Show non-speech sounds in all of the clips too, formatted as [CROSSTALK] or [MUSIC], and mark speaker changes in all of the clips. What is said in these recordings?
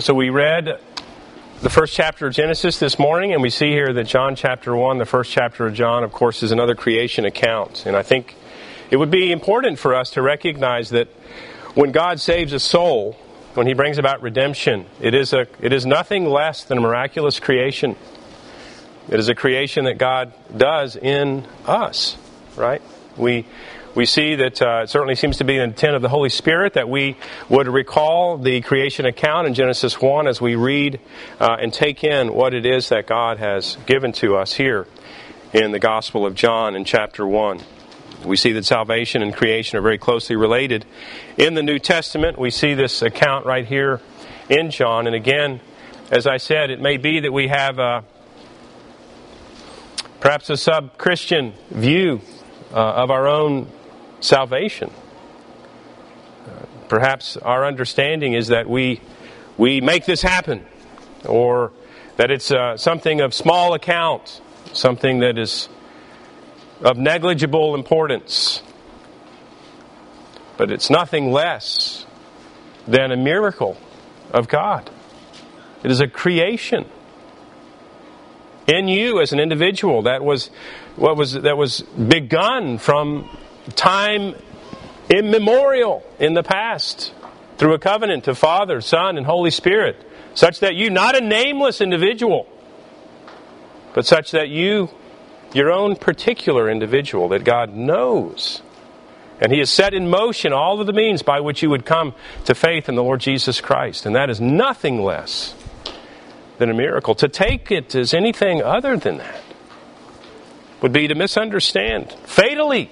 Speaker 1: So we read the first chapter of Genesis this morning, and we see here that John chapter 1, the first chapter of John, of course, is another creation account. And I think it would be important for us to recognize that when God saves a soul, when he brings about redemption, it is, a, it is nothing less than a miraculous creation. It is a creation that God does in us, right? We, we see that uh, it certainly seems to be the intent of the Holy Spirit that we would recall the creation account in Genesis 1 as we read uh, and take in what it is that God has given to us here in the Gospel of John in chapter 1. We see that salvation and creation are very closely related. In the New Testament, we see this account right here in John. And again, as I said, it may be that we have a, perhaps a sub Christian view uh, of our own salvation. Perhaps our understanding is that we, we make this happen, or that it's uh, something of small account, something that is of negligible importance. But it's nothing less than a miracle of God. It is a creation in you as an individual that was what was that was begun from time immemorial in the past through a covenant to Father, Son, and Holy Spirit, such that you, not a nameless individual, but such that you your own particular individual that God knows. And He has set in motion all of the means by which you would come to faith in the Lord Jesus Christ. And that is nothing less than a miracle. To take it as anything other than that would be to misunderstand fatally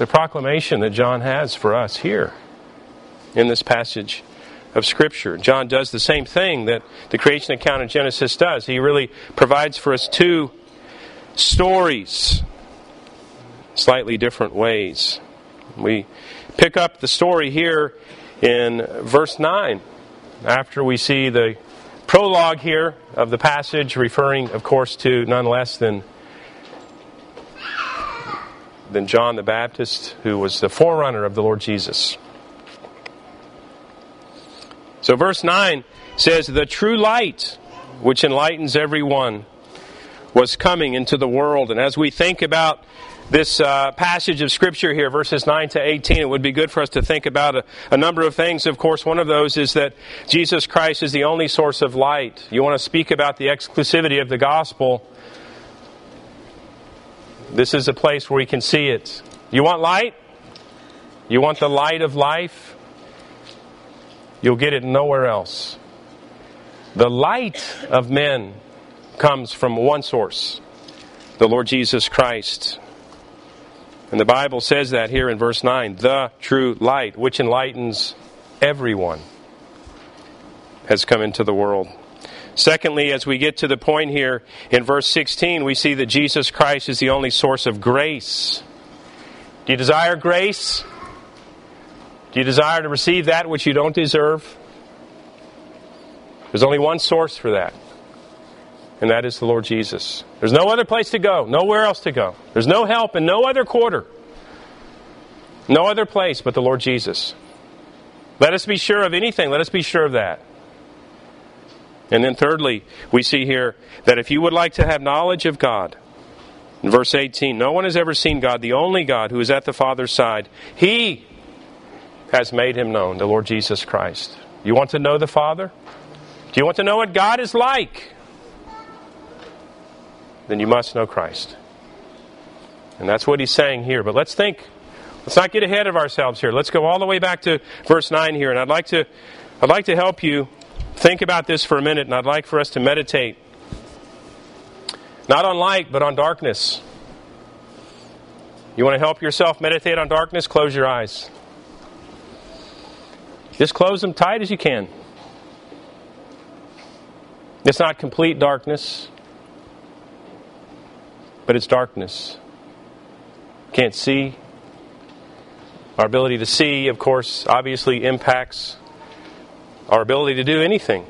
Speaker 1: the proclamation that John has for us here in this passage of Scripture. John does the same thing that the creation account in Genesis does. He really provides for us two stories, slightly different ways. We pick up the story here in verse 9 after we see the prologue here of the passage, referring, of course, to none less than, than John the Baptist, who was the forerunner of the Lord Jesus. So, verse 9 says, The true light, which enlightens everyone was coming into the world. And as we think about this uh, passage of Scripture here, verses 9 to 18, it would be good for us to think about a, a, number of things. Of course, one of those is that Jesus Christ is the only source of light. You want to speak about the exclusivity of the gospel. This is a place where we can see it. You want light? You want the light of life? You'll get it nowhere else. The light of men comes from one source the Lord Jesus Christ. And the Bible says that here in verse 9 the true light, which enlightens everyone, has come into the world. Secondly, as we get to the point here in verse 16, we see that Jesus Christ is the only source of grace. Do you desire grace? Do you desire to receive that which you don't deserve? There's only one source for that and that is the Lord Jesus. There's no other place to go, nowhere else to go. There's no help in no other quarter, no other place but the Lord Jesus. Let us be sure of anything, let us be sure of that. And then, thirdly, we see here that if you would like to have knowledge of God, in verse 18, no one has ever seen God, the only God who is at the Father's side. He has made him known, the Lord Jesus Christ. You want to know the Father? Do you want to know what God is like? then you must know Christ. And that's what he's saying here. But let's think, let's not get ahead of ourselves here. Let's go all the way back to verse 9 here. And I'd like to, I'd like to help you think about this for a minute, and I'd like for us to meditate not on light, but on darkness. You want to help yourself meditate on darkness? Close your eyes. Just close them tight as you can. It's not complete darkness but it's darkness. Can't see. Our ability to see, of course, obviously impacts our ability to do anything.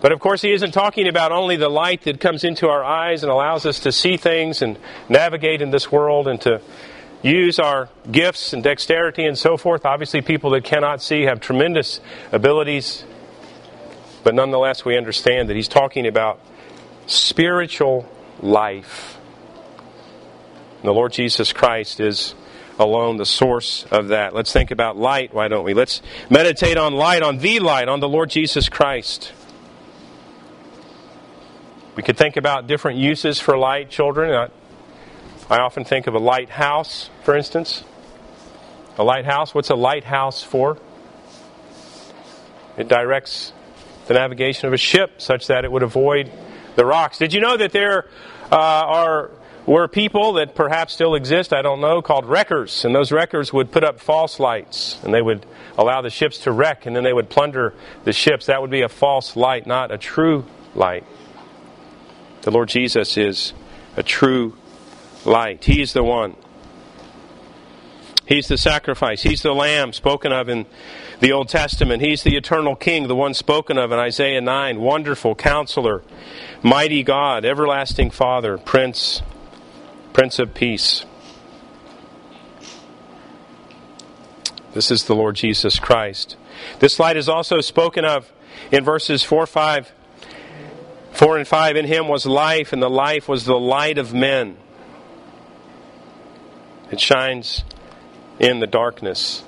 Speaker 1: But of course, he isn't talking about only the light that comes into our eyes and allows us to see things and navigate in this world and to use our gifts and dexterity and so forth. Obviously, people that cannot see have tremendous abilities But nonetheless, we understand that he's talking about spiritual life. And the Lord Jesus Christ is alone the source of that. Let's think about light, why don't we? Let's meditate on light, on the light, on the Lord Jesus Christ. We could think about different uses for light, children. I, often think of a lighthouse, for instance. A lighthouse, what's a lighthouse for? It directs the navigation of a ship such that it would avoid the rocks. Did you know that there uh, are were people that perhaps still exist, I don't know, called wreckers. And those wreckers would put up false lights and they would allow the ships to wreck and then they would plunder the ships. That would be a false light, not a true light. The Lord Jesus is a true light. He is the one. He's the sacrifice. He's the lamb spoken of in the Old Testament. He's the eternal king, the one spoken of in Isaiah 9. Wonderful counselor, mighty God, everlasting Father, Prince, Prince of Peace. This is the Lord Jesus Christ. This light is also spoken of in verses 4, 5, 4 and 5 In him was life, and the life was the light of men. It shines in the darkness.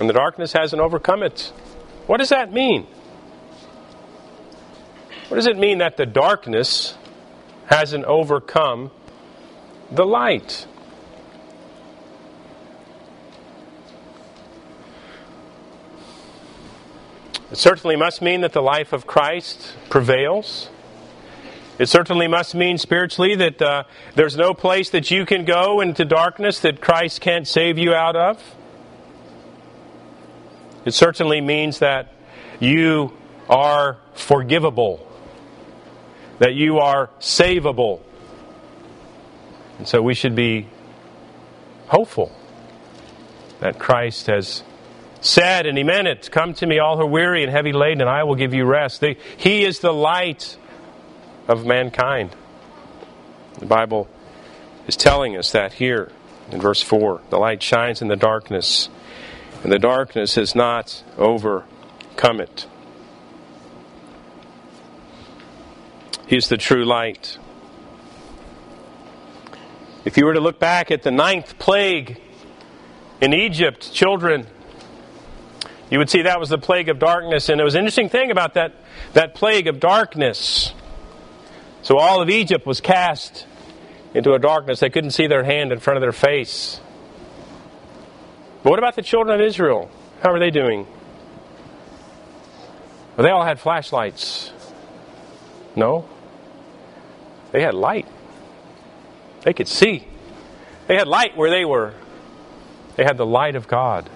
Speaker 1: And the darkness hasn't overcome it. What does that mean? What does it mean that the darkness hasn't overcome the light? It certainly must mean that the life of Christ prevails. It certainly must mean spiritually that uh, there's no place that you can go into darkness that Christ can't save you out of. It certainly means that you are forgivable, that you are savable. And so we should be hopeful that Christ has said, and he meant it Come to me, all who are weary and heavy laden, and I will give you rest. he is the light of mankind. The Bible is telling us that here in verse 4. The light shines in the darkness, and the darkness has not overcome it. He's the true light. If you were to look back at the ninth plague in Egypt, children you would see that was the plague of darkness. And it was an interesting thing about that, that plague of darkness. So all of Egypt was cast into a darkness. They couldn't see their hand in front of their face. But what about the children of Israel? How are they doing? Well, they all had flashlights. No. They had light. They could see. They had light where they were. They had the light of God.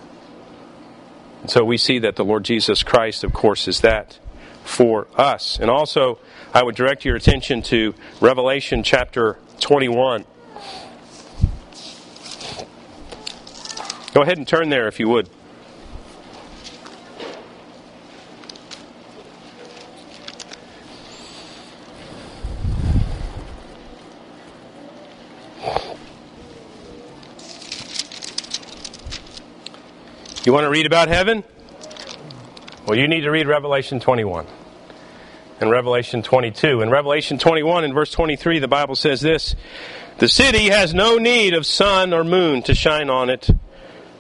Speaker 1: And so we see that the Lord Jesus Christ, of course, is that for us. And also, I would direct your attention to Revelation chapter 21. Go ahead and turn there if you would. You want to read about heaven? Well, you need to read Revelation 21 and Revelation 22. In Revelation 21 and verse 23, the Bible says this The city has no need of sun or moon to shine on it,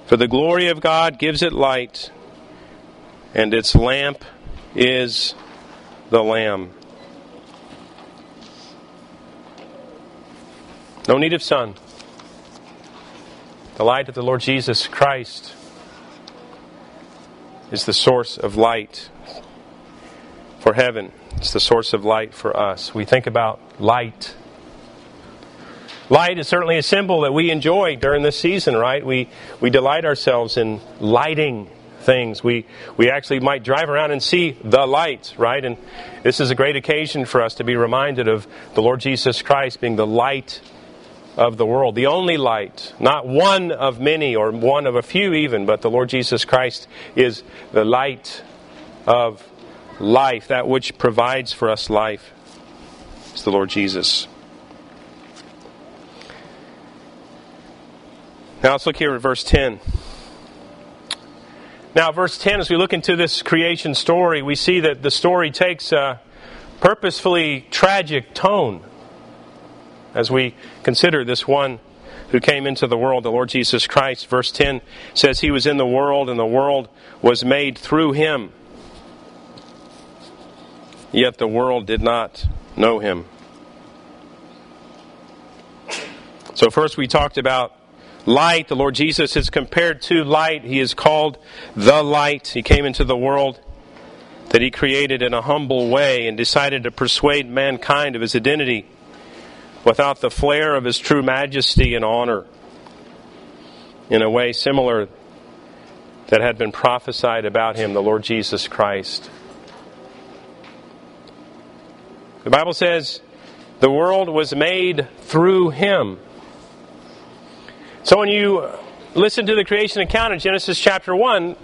Speaker 1: for the glory of God gives it light, and its lamp is the Lamb. No need of sun. The light of the Lord Jesus Christ is the source of light for heaven. It's the source of light for us. We think about light. Light is certainly a symbol that we enjoy during this season, right? We, we delight ourselves in lighting things. We, we actually might drive around and see the light, right? And this is a great occasion for us to be reminded of the Lord Jesus Christ being the light of the world, the only light, not one of many or one of a few even, but the Lord Jesus Christ is the light of life, that which provides for us life. It's the Lord Jesus. Now let's look here at verse 10. Now, verse 10, as we look into this creation story, we see that the story takes a purposefully tragic tone as we consider this one who came into the world, the Lord Jesus Christ. Verse 10 says, He was in the world, and the world was made through him. Yet the world did not know him. So, first we talked about light. The Lord Jesus is compared to light. He is called the light. He came into the world that he created in a humble way and decided to persuade mankind of his identity without the flare of his true majesty and honor in a way similar that had been prophesied about him, the Lord Jesus Christ. The Bible says the world was made through him. So when you listen to the creation account in Genesis chapter 1,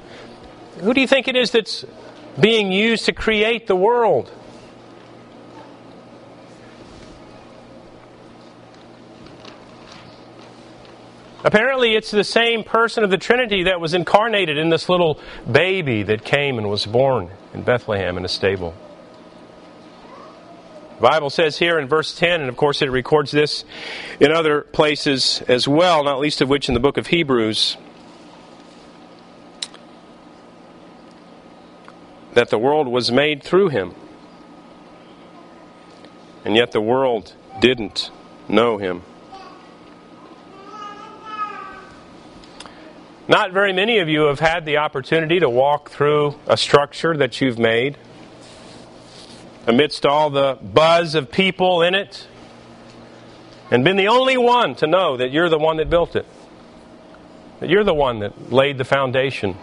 Speaker 1: who do you think it is that's being used to create the world? Apparently, it's the same person of the Trinity that was incarnated in this little baby that came and was born in Bethlehem in a stable. The Bible says here in verse 10, and of course it records this in other places as well, not least of which in the book of Hebrews, that the world was made through him. And yet the world didn't know him. Not very many of you have had the opportunity to walk through a structure that you've made amidst all the buzz of people in it and been the only one to know that you're the one that built it, that you're the one that laid the foundation.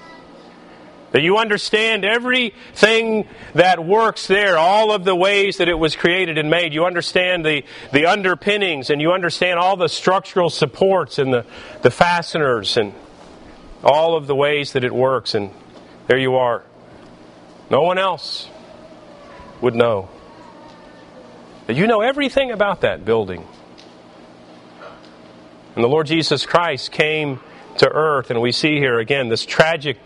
Speaker 1: That you understand everything that works there, all of the ways that it was created and made. You understand the, the underpinnings and you understand all the structural supports and the, the fasteners and all of the ways that it works, and there you are. No one else would know. But you know everything about that building. And the Lord Jesus Christ came to earth, and we see here again this tragic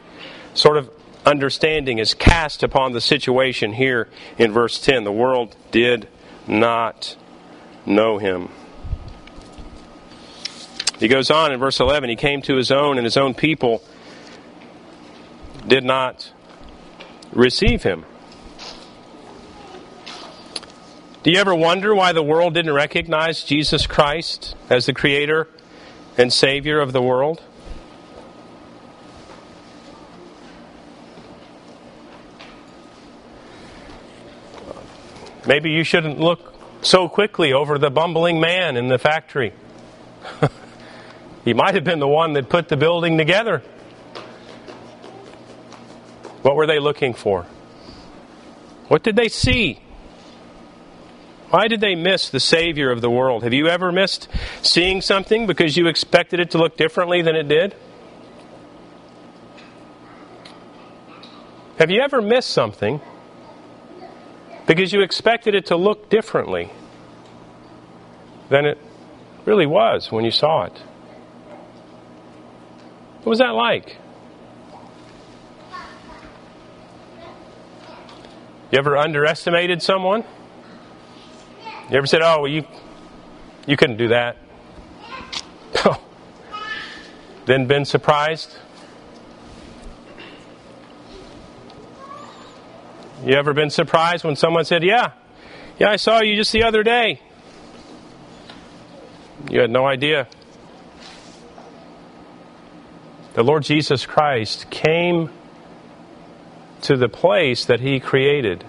Speaker 1: sort of understanding is cast upon the situation here in verse 10. The world did not know him. He goes on in verse 11 He came to his own, and his own people did not receive him. Do you ever wonder why the world didn't recognize Jesus Christ as the Creator and Savior of the world? Maybe you shouldn't look so quickly over the bumbling man in the factory. [LAUGHS] He might have been the one that put the building together. What were they looking for? What did they see? Why did they miss the Savior of the world? Have you ever missed seeing something because you expected it to look differently than it did? Have you ever missed something because you expected it to look differently than it really was when you saw it? What was that like? You ever underestimated someone? You ever said, "Oh, well, you you couldn't do that"? [LAUGHS] then been surprised? You ever been surprised when someone said, "Yeah, yeah, I saw you just the other day"? You had no idea the Lord Jesus Christ came to the place that He created.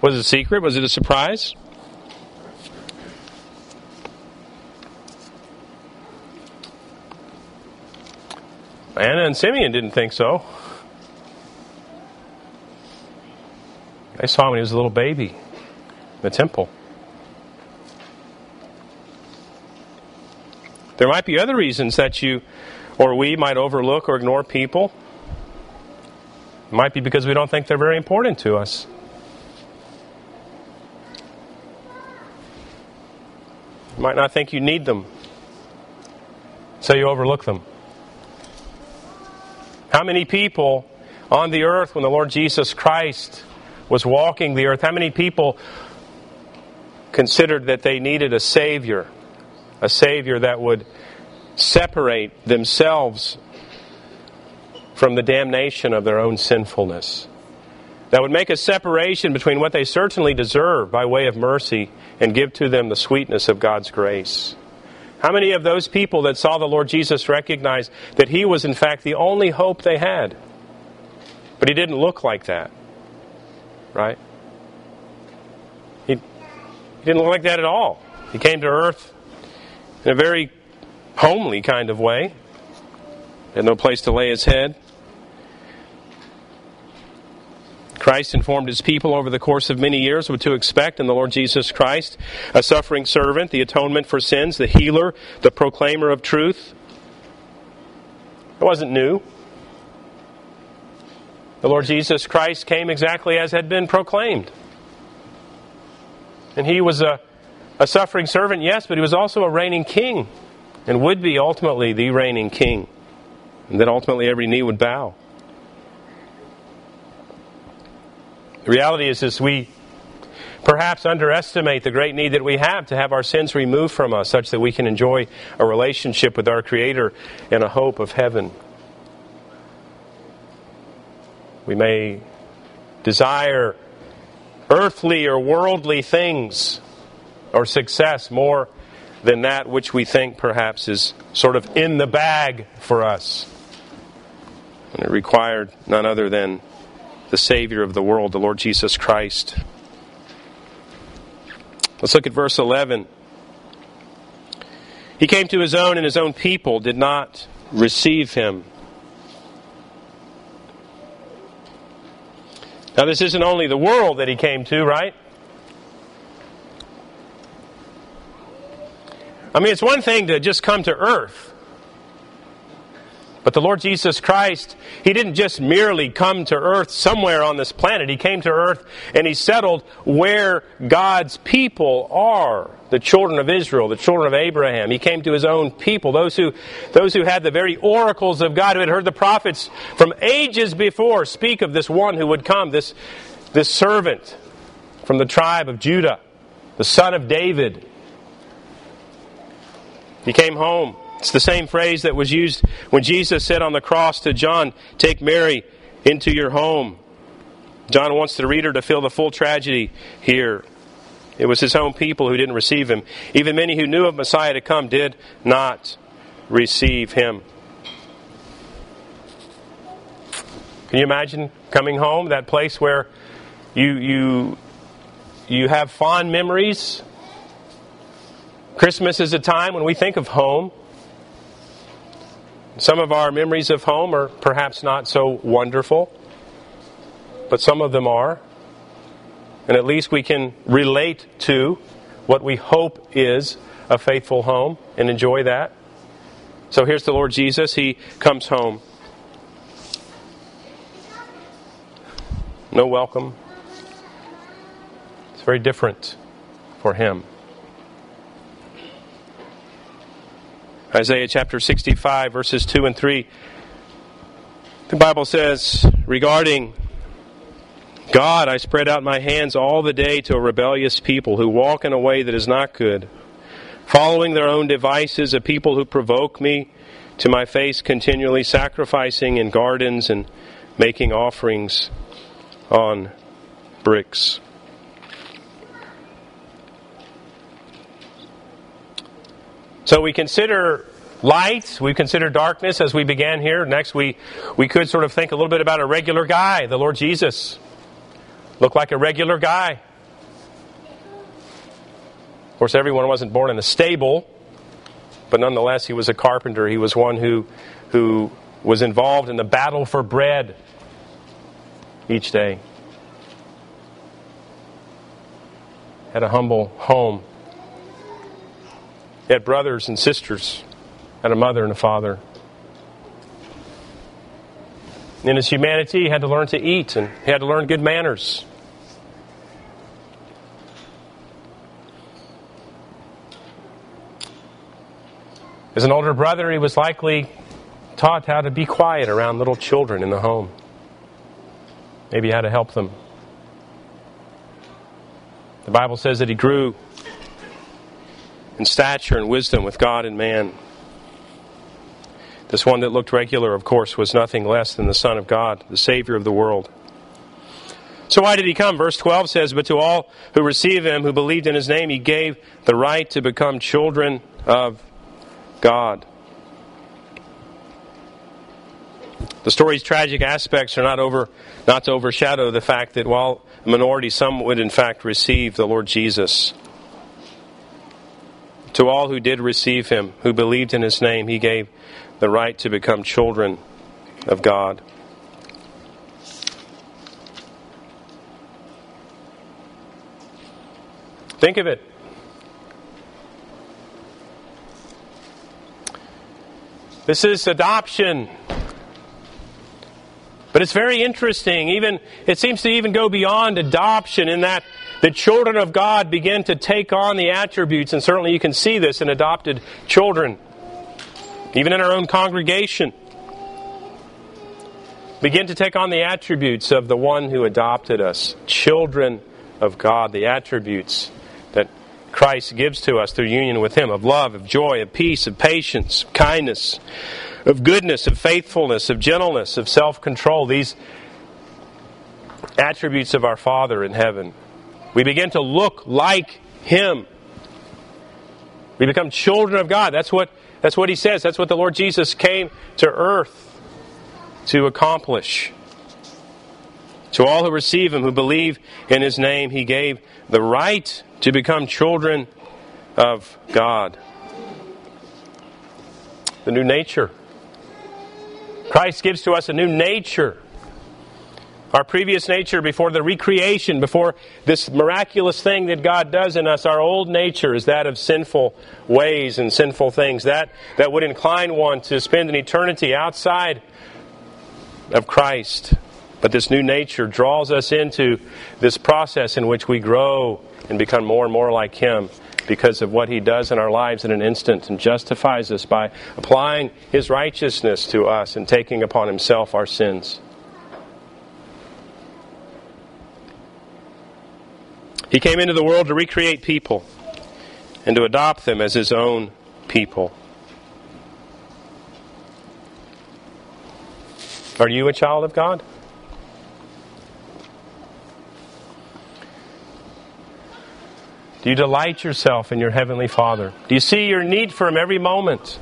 Speaker 1: Was it a secret? Was it a surprise? Anna and Simeon didn't think so. They saw him when he was a little baby in the temple. There might be other reasons that you or we might overlook or ignore people. It might be because we don't think they're very important to us. You might not think you need them, so you overlook them. How many people on the earth when the Lord Jesus Christ was walking the earth, how many people considered that they needed a Savior? A Savior that would separate themselves from the damnation of their own sinfulness. That would make a separation between what they certainly deserve by way of mercy and give to them the sweetness of God's grace. How many of those people that saw the Lord Jesus recognized that He was, in fact, the only hope they had? But He didn't look like that. Right? He, he didn't look like that at all. He came to earth in a very homely kind of way. Had no place to lay his head. Christ informed his people over the course of many years what to expect in the Lord Jesus Christ a suffering servant, the atonement for sins, the healer, the proclaimer of truth. It wasn't new. The Lord Jesus Christ came exactly as had been proclaimed. And he was a, a suffering servant, yes, but he was also a reigning king and would be ultimately the reigning king. And then ultimately every knee would bow. The reality is, is we perhaps underestimate the great need that we have to have our sins removed from us such that we can enjoy a relationship with our Creator and a hope of heaven. We may desire earthly or worldly things or success more than that which we think perhaps is sort of in the bag for us. And it required none other than the Savior of the world, the Lord Jesus Christ. Let's look at verse 11. He came to his own, and his own people did not receive him. Now, this isn't only the world that he came to, right? I mean, it's one thing to just come to earth. But the Lord Jesus Christ, He didn't just merely come to earth somewhere on this planet. He came to earth and He settled where God's people are. The children of Israel, the children of Abraham. He came to His own people, those who, those who had the very oracles of God, who had heard the prophets from ages before speak of this one who would come, this, this servant from the tribe of Judah, the son of David. He came home. It's the same phrase that was used when Jesus said on the cross to John, Take Mary into your home. John wants the reader to feel the full tragedy here. It was his own people who didn't receive him. Even many who knew of Messiah to come did not receive him. Can you imagine coming home, that place where you, you, you have fond memories? Christmas is a time when we think of home. Some of our memories of home are perhaps not so wonderful, but some of them are. And at least we can relate to what we hope is a faithful home and enjoy that. So here's the Lord Jesus. He comes home. No welcome. It's very different for him. Isaiah chapter 65, verses 2 and 3. The Bible says regarding God, I spread out my hands all the day to a rebellious people who walk in a way that is not good, following their own devices, a people who provoke me to my face continually, sacrificing in gardens and making offerings on bricks. So we consider light, we consider darkness as we began here. Next, we, we could sort of think a little bit about a regular guy, the Lord Jesus. Looked like a regular guy. Of course, everyone wasn't born in a stable, but nonetheless, he was a carpenter. He was one who, who was involved in the battle for bread each day. Had a humble home had brothers and sisters, and a mother and a father. In his humanity, he had to learn to eat and he had to learn good manners. As an older brother, he was likely taught how to be quiet around little children in the home. Maybe how to help them. The Bible says that he grew in stature and wisdom with God and man. This one that looked regular, of course, was nothing less than the Son of God, the Savior of the world. So why did he come? Verse 12 says, But to all who receive him, who believed in his name, he gave the right to become children of God. The story's tragic aspects are not over not to overshadow the fact that while a minority, some would in fact receive the Lord Jesus. To all who did receive him, who believed in his name, he gave the right to become children of God. Think of it. This is adoption. But it's very interesting. Even it seems to even go beyond adoption in that the children of God begin to take on the attributes, and certainly you can see this in adopted children, even in our own congregation. Begin to take on the attributes of the one who adopted us, children of God, the attributes that Christ gives to us through union with Him of love, of joy, of peace, of patience, of kindness, of goodness, of faithfulness, of gentleness, of self control. These attributes of our Father in heaven. We begin to look like Him. We become children of God. That's what, that's what He says. That's what the Lord Jesus came to earth to accomplish. To all who receive Him, who believe in His name, He gave the right to become children of God. The new nature. Christ gives to us a new nature. Our previous nature before the recreation, before this miraculous thing that God does in us, our old nature is that of sinful ways and sinful things. That, that would incline one to spend an eternity outside of Christ. But this new nature draws us into this process in which we grow and become more and more like Him because of what He does in our lives in an instant and justifies us by applying His righteousness to us and taking upon Himself our sins. He came into the world to recreate people and to adopt them as His own people. Are you a child of God? Do you delight yourself in your Heavenly Father? Do you see your need for Him every moment?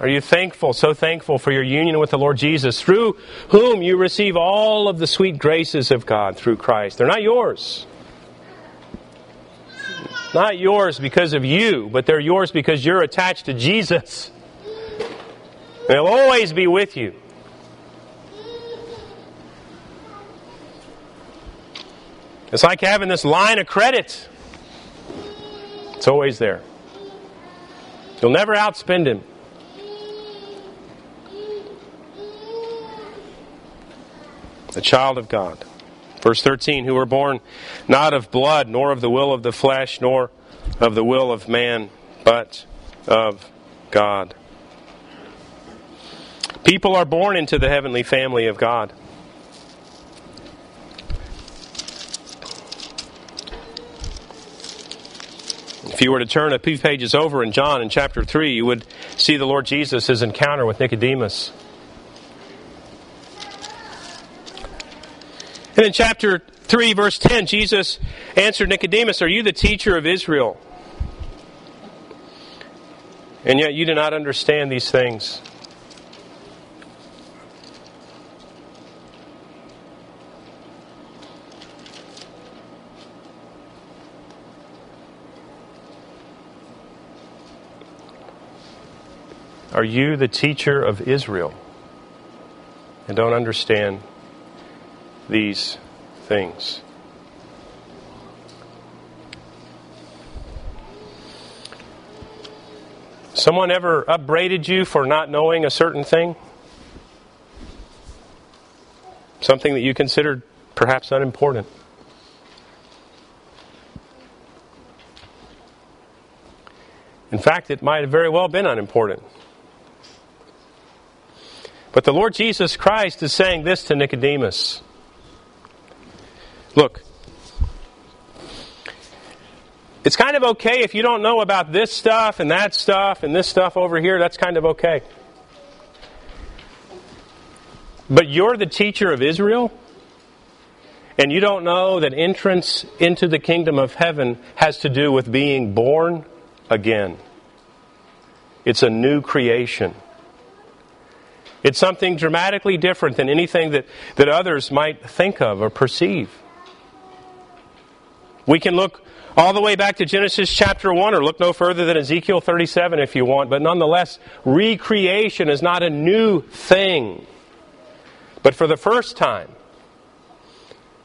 Speaker 1: Are you thankful, so thankful for your union with the Lord Jesus, through whom you receive all of the sweet graces of God through Christ? They're not yours. Not yours because of you, but they're yours because you're attached to Jesus. They'll always be with you. It's like having this line of credit. It's always there. You'll never outspend him. The child of God. Verse 13, who were born not of blood, nor of the will of the flesh, nor of the will of man, but of God. People are born into the heavenly family of God. If you were to turn a few pages over in John in chapter 3, you would see the Lord Jesus' his encounter with Nicodemus. And in chapter 3, verse 10, Jesus answered Nicodemus, Are you the teacher of Israel? And yet you do not understand these things. Are you the teacher of Israel and don't understand these things? Someone ever upbraided you for not knowing a certain thing? Something that you considered perhaps unimportant? In fact, it might have very well been unimportant. But the Lord Jesus Christ is saying this to Nicodemus. Look, it's kind of okay if you don't know about this stuff and that stuff and this stuff over here. That's kind of okay. But you're the teacher of Israel, and you don't know that entrance into the kingdom of heaven has to do with being born again. It's a new creation. It's something dramatically different than anything that, that others might think of or perceive. We can look all the way back to Genesis chapter 1 or look no further than Ezekiel 37 if you want, but nonetheless, recreation is not a new thing. But for the first time,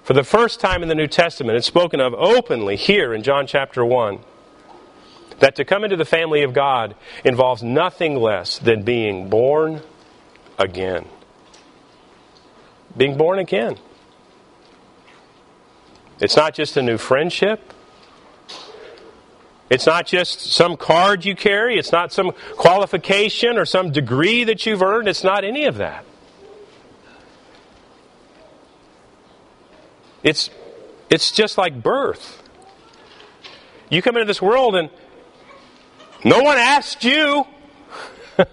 Speaker 1: for the first time in the New Testament, it's spoken of openly here in John chapter 1 that to come into the family of God involves nothing less than being born again. Being born again. It's not just a new friendship. It's not just some card you carry. It's not some qualification or some degree that you've earned. It's not any of that. It's, it's just like birth. You come into this world and no one asked you. [LAUGHS]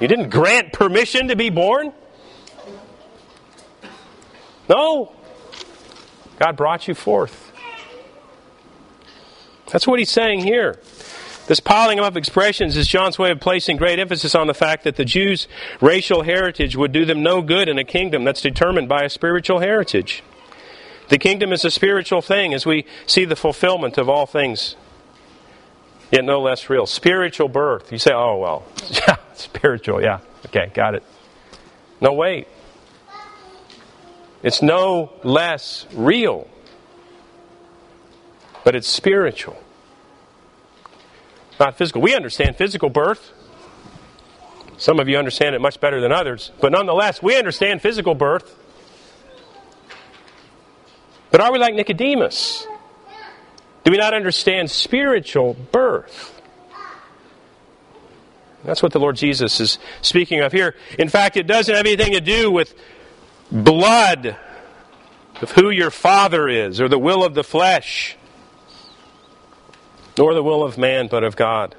Speaker 1: you didn't grant permission to be born. No. God brought you forth. That's what he's saying here. This piling up of expressions is John's way of placing great emphasis on the fact that the Jews' racial heritage would do them no good in a kingdom that's determined by a spiritual heritage. The kingdom is a spiritual thing as we see the fulfillment of all things, yet no less real. Spiritual birth. You say, oh, well, [LAUGHS] yeah, spiritual, yeah. Okay, got it. No, wait. It's no less real, but it's spiritual not physical. We understand physical birth. Some of you understand it much better than others, but nonetheless, we understand physical birth. But are we like Nicodemus? Do we not understand spiritual birth? That's what the Lord Jesus is speaking of here. In fact, it doesn't have anything to do with blood, of who your father is, or the will of the flesh nor the will of man, but of God.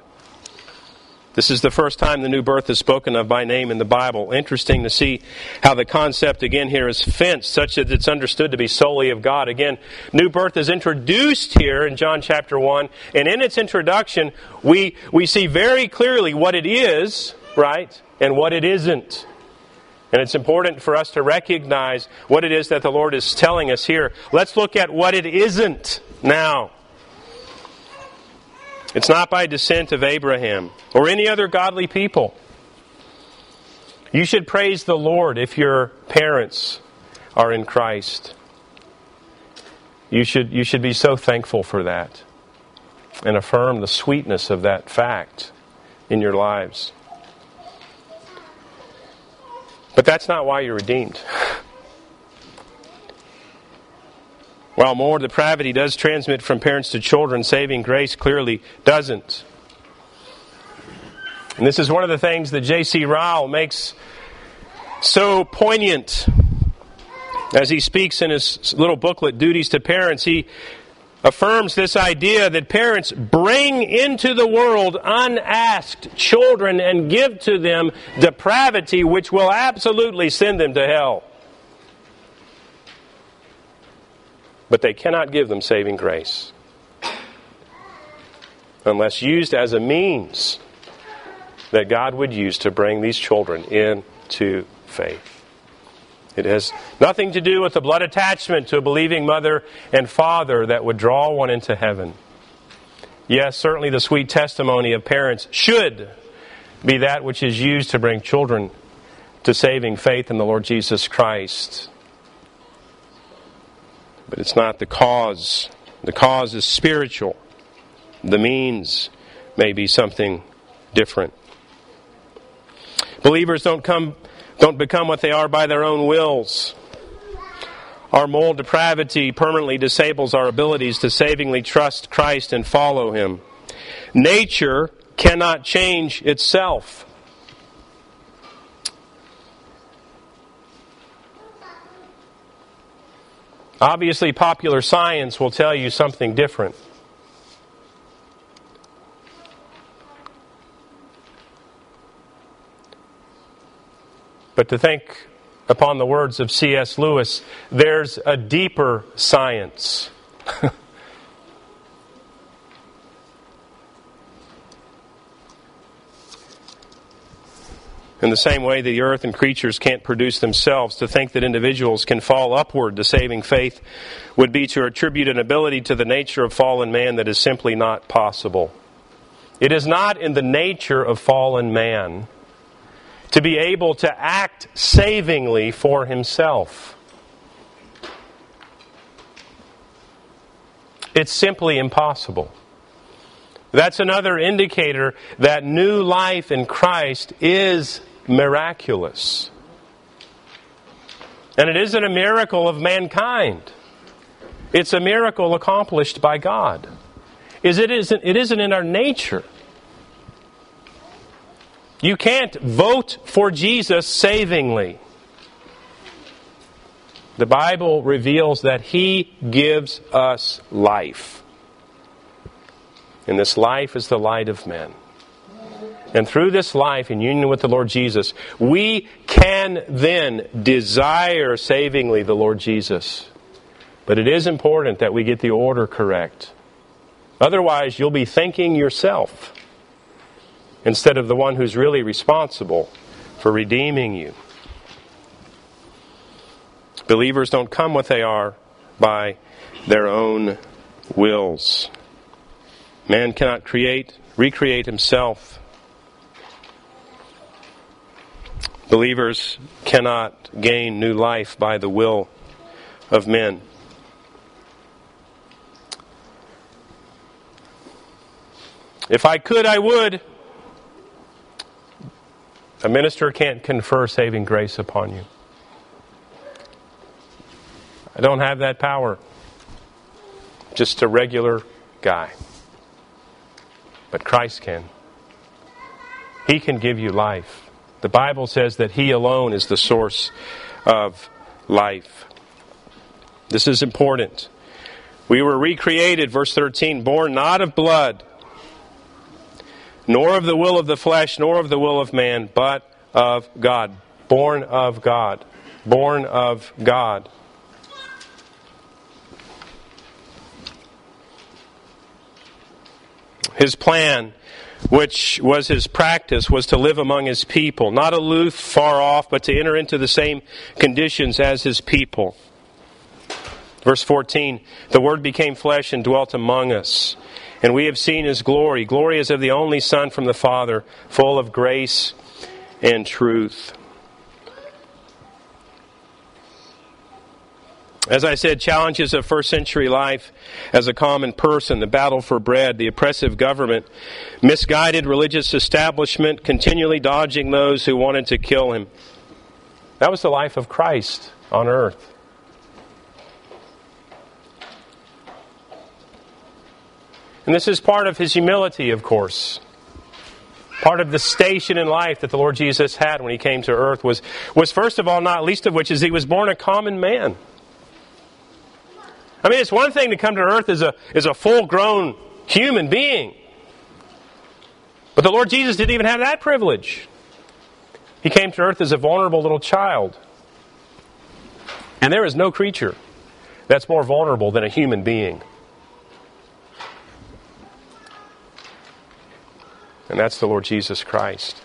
Speaker 1: This is the first time the new birth is spoken of by name in the Bible. Interesting to see how the concept again here is fenced such that it's understood to be solely of God. Again, new birth is introduced here in John chapter 1, and in its introduction, we, we see very clearly what it is, right, and what it isn't. And it's important for us to recognize what it is that the Lord is telling us here. Let's look at what it isn't now. It's not by descent of Abraham or any other godly people. You should praise the Lord if your parents are in Christ. You should, you should be so thankful for that and affirm the sweetness of that fact in your lives. But that's not why you're redeemed. While more depravity does transmit from parents to children, saving grace clearly doesn't. And this is one of the things that J.C. Ryle makes so poignant as he speaks in his little booklet, Duties to Parents. He affirms this idea that parents bring into the world unasked children and give to them depravity which will absolutely send them to hell. but they cannot give them saving grace unless used as a means that God would use to bring these children into faith. It has nothing to do with the blood attachment to a believing mother and father that would draw one into heaven. Yes, certainly the sweet testimony of parents should be that which is used to bring children to saving faith in the Lord Jesus Christ. But it's not the cause. The cause is spiritual. The means may be something different. Believers don't come don't become what they are by their own wills. Our moral depravity permanently disables our abilities to savingly trust Christ and follow him. nature cannot change itself. Obviously, popular science will tell you something different. But to think upon the words of C.S. Lewis, there's a deeper science. [LAUGHS] In the same way, the earth and creatures can't produce themselves. To think that individuals can fall upward to saving faith would be to attribute an ability to the nature of fallen man that is simply not possible. It is not in the nature of fallen man to be able to act savingly for himself. It's simply impossible. That's another indicator that new life in Christ is miraculous. And it isn't a miracle of mankind. It's a miracle accomplished by God. Is it isn't it isn't in our nature. You can't vote for Jesus savingly. The Bible reveals that He gives us life. And this life is the light of men. And through this life in union with the Lord Jesus, we can then desire savingly the Lord Jesus. But it is important that we get the order correct. Otherwise, you'll be thinking yourself instead of the one who's really responsible for redeeming you. Believers don't come what they are by their own wills. Man cannot create, recreate himself. Believers cannot gain new life by the will of men. If I could, I would. A minister can't confer saving grace upon you. I don't have that power. Just a regular guy. But Christ can. He can give you life. The Bible says that He alone is the source of life. This is important. We were recreated, verse 13, born not of blood, nor of the will of the flesh, nor of the will of man, but of God. Born of God. Born of God. His plan which was his practice, was to live among his people, not aloof, far off, but to enter into the same conditions as his people. Verse 14 The Word became flesh and dwelt among us, and we have seen his glory. Glory is of the only Son from the Father, full of grace and truth. As I said, challenges of first century life as a common person, the battle for bread, the oppressive government, misguided religious establishment, continually dodging those who wanted to kill him. That was the life of Christ on earth. And this is part of his humility, of course. Part of the station in life that the Lord Jesus had when he came to earth was, was first of all, not least of which, is he was born a common man. I mean, it's one thing to come to earth as a, as a full grown human being. But the Lord Jesus didn't even have that privilege. He came to earth as a vulnerable little child. And there is no creature that's more vulnerable than a human being. And that's the Lord Jesus Christ.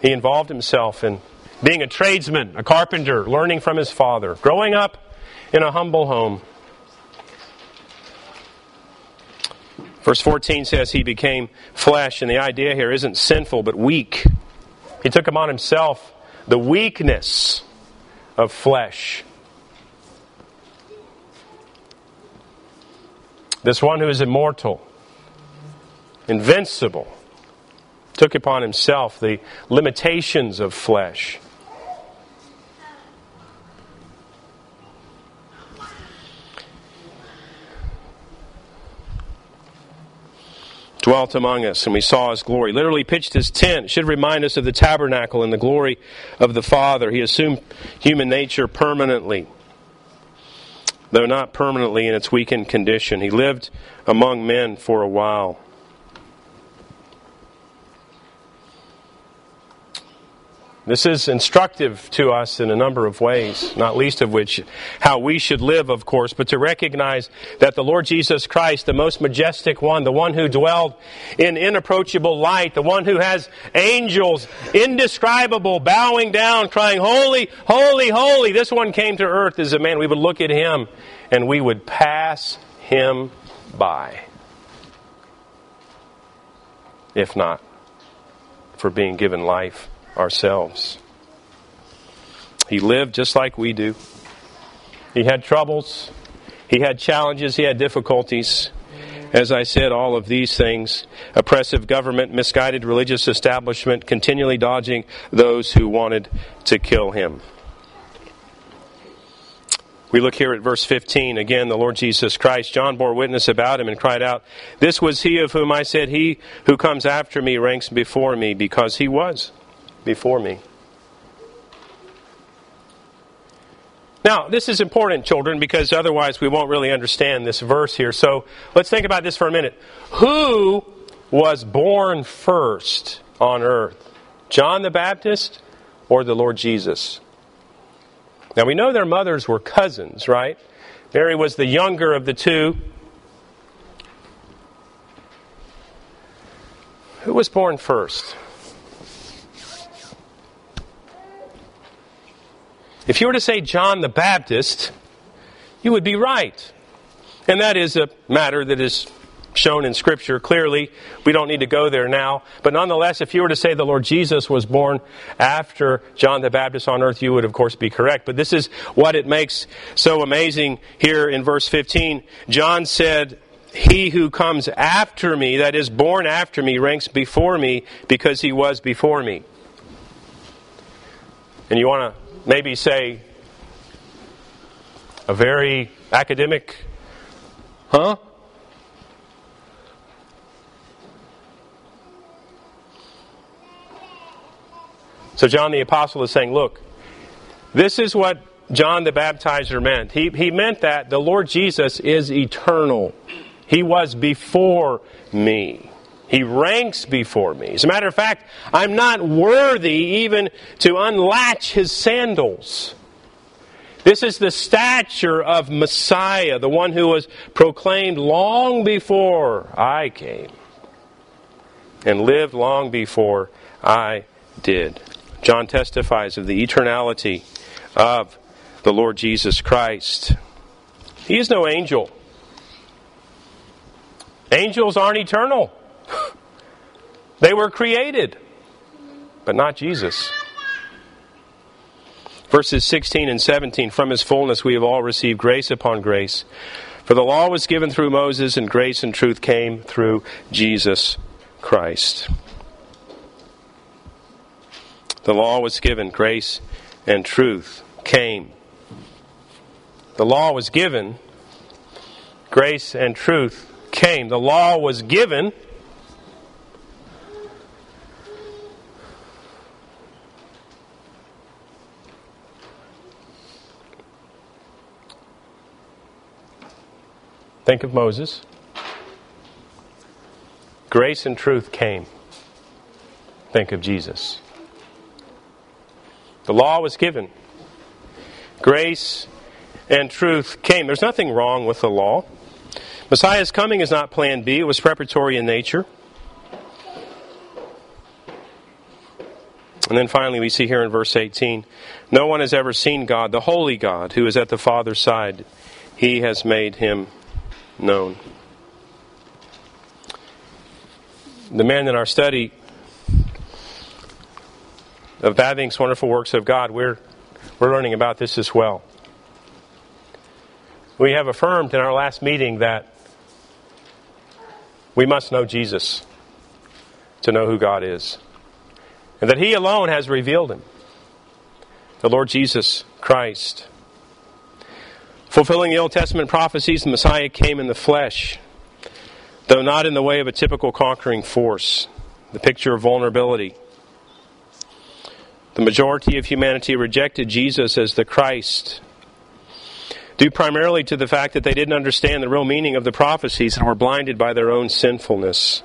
Speaker 1: He involved himself in being a tradesman, a carpenter, learning from his father, growing up in a humble home. Verse 14 says he became flesh, and the idea here isn't sinful but weak. He took upon himself the weakness of flesh. This one who is immortal, invincible, took upon himself the limitations of flesh. dwelt among us, and we saw his glory. Literally pitched his tent. Should remind us of the tabernacle and the glory of the Father. He assumed human nature permanently, though not permanently in its weakened condition. He lived among men for a while. This is instructive to us in a number of ways, not least of which how we should live, of course, but to recognize that the Lord Jesus Christ, the most majestic one, the one who dwelled in inapproachable light, the one who has angels indescribable bowing down, crying, Holy, holy, holy, this one came to earth as a man. We would look at him and we would pass him by. If not for being given life ourselves. He lived just like we do. He had troubles, he had challenges, he had difficulties. As I said, all of these things oppressive government, misguided religious establishment, continually dodging those who wanted to kill him. We look here at verse 15. Again, the Lord Jesus Christ. John bore witness about him and cried out, This was he of whom I said, He who comes after me ranks before me, because he was before me. Now, this is important, children, because otherwise we won't really understand this verse here. So let's think about this for a minute. Who was born first on earth? John the Baptist or the Lord Jesus? Now, we know their mothers were cousins, right? Mary was the younger of the two. Who was born first? If you were to say John the Baptist, you would be right. And that is a matter that is shown in Scripture clearly. We don't need to go there now. But nonetheless, if you were to say the Lord Jesus was born after John the Baptist on earth, you would, of course, be correct. But this is what it makes so amazing here in verse 15. John said, He who comes after me, that is, born after me, ranks before me because he was before me. And you want to maybe say a very academic, huh? So John the Apostle is saying, look, this is what John the Baptizer meant. He, he meant that the Lord Jesus is eternal. He was before me. He ranks before me. As a matter of fact, I'm not worthy even to unlatch his sandals. This is the stature of Messiah, the one who was proclaimed long before I came and lived long before I did. John testifies of the eternality of the Lord Jesus Christ. He is no angel. Angels aren't eternal. [GASPS] They were created, but not Jesus. Verses 16 and 17 From his fullness we have all received grace upon grace. For the law was given through Moses, and grace and truth came through Jesus Christ. The law was given, grace and truth came. The law was given, grace and truth came. The law was given Think of Moses. Grace and truth came. Think of Jesus. The law was given. Grace and truth came. There's nothing wrong with the law. Messiah's coming is not plan B, it was preparatory in nature. And then finally, we see here in verse 18 No one has ever seen God, the holy God, who is at the Father's side. He has made him known. The man in our study of Bavinck's Wonderful Works of God, we're, we're learning about this as well. We have affirmed in our last meeting that we must know Jesus to know who God is, and that He alone has revealed Him, the Lord Jesus Christ. Fulfilling the Old Testament prophecies, the Messiah came in the flesh. though not in the way of a typical conquering force. The picture of vulnerability. The majority of humanity rejected Jesus as the Christ, due primarily to the fact that they didn't understand the real meaning of the prophecies and were blinded by their own sinfulness.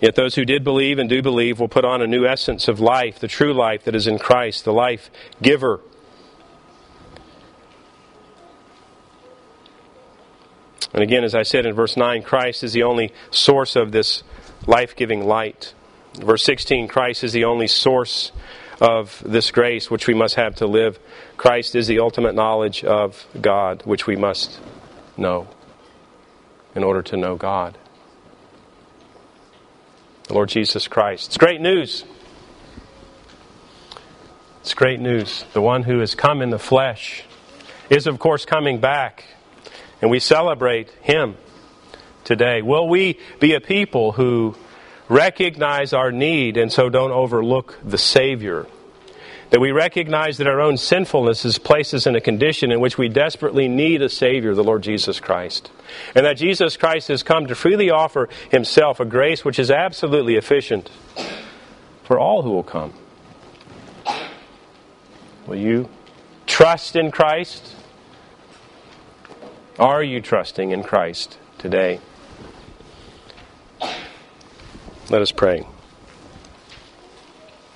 Speaker 1: Yet those who did believe and do believe will put on a new essence of life, the true life that is in Christ, the life giver. And again, as I said in verse 9, Christ is the only source of this life giving light. Verse 16, Christ is the only source of this grace which we must have to live. Christ is the ultimate knowledge of God which we must know in order to know God the Lord Jesus Christ. It's great news. It's great news. The one who has come in the flesh is, of course, coming back, and we celebrate him today. Will we be a people who recognize our need and so don't overlook the Savior? That we recognize that our own sinfulness has placed us in a condition in which we desperately need a Savior, the Lord Jesus Christ. And that Jesus Christ has come to freely offer Himself a grace which is absolutely efficient for all who will come. Will you trust in Christ? Are you trusting in Christ today? Let us pray.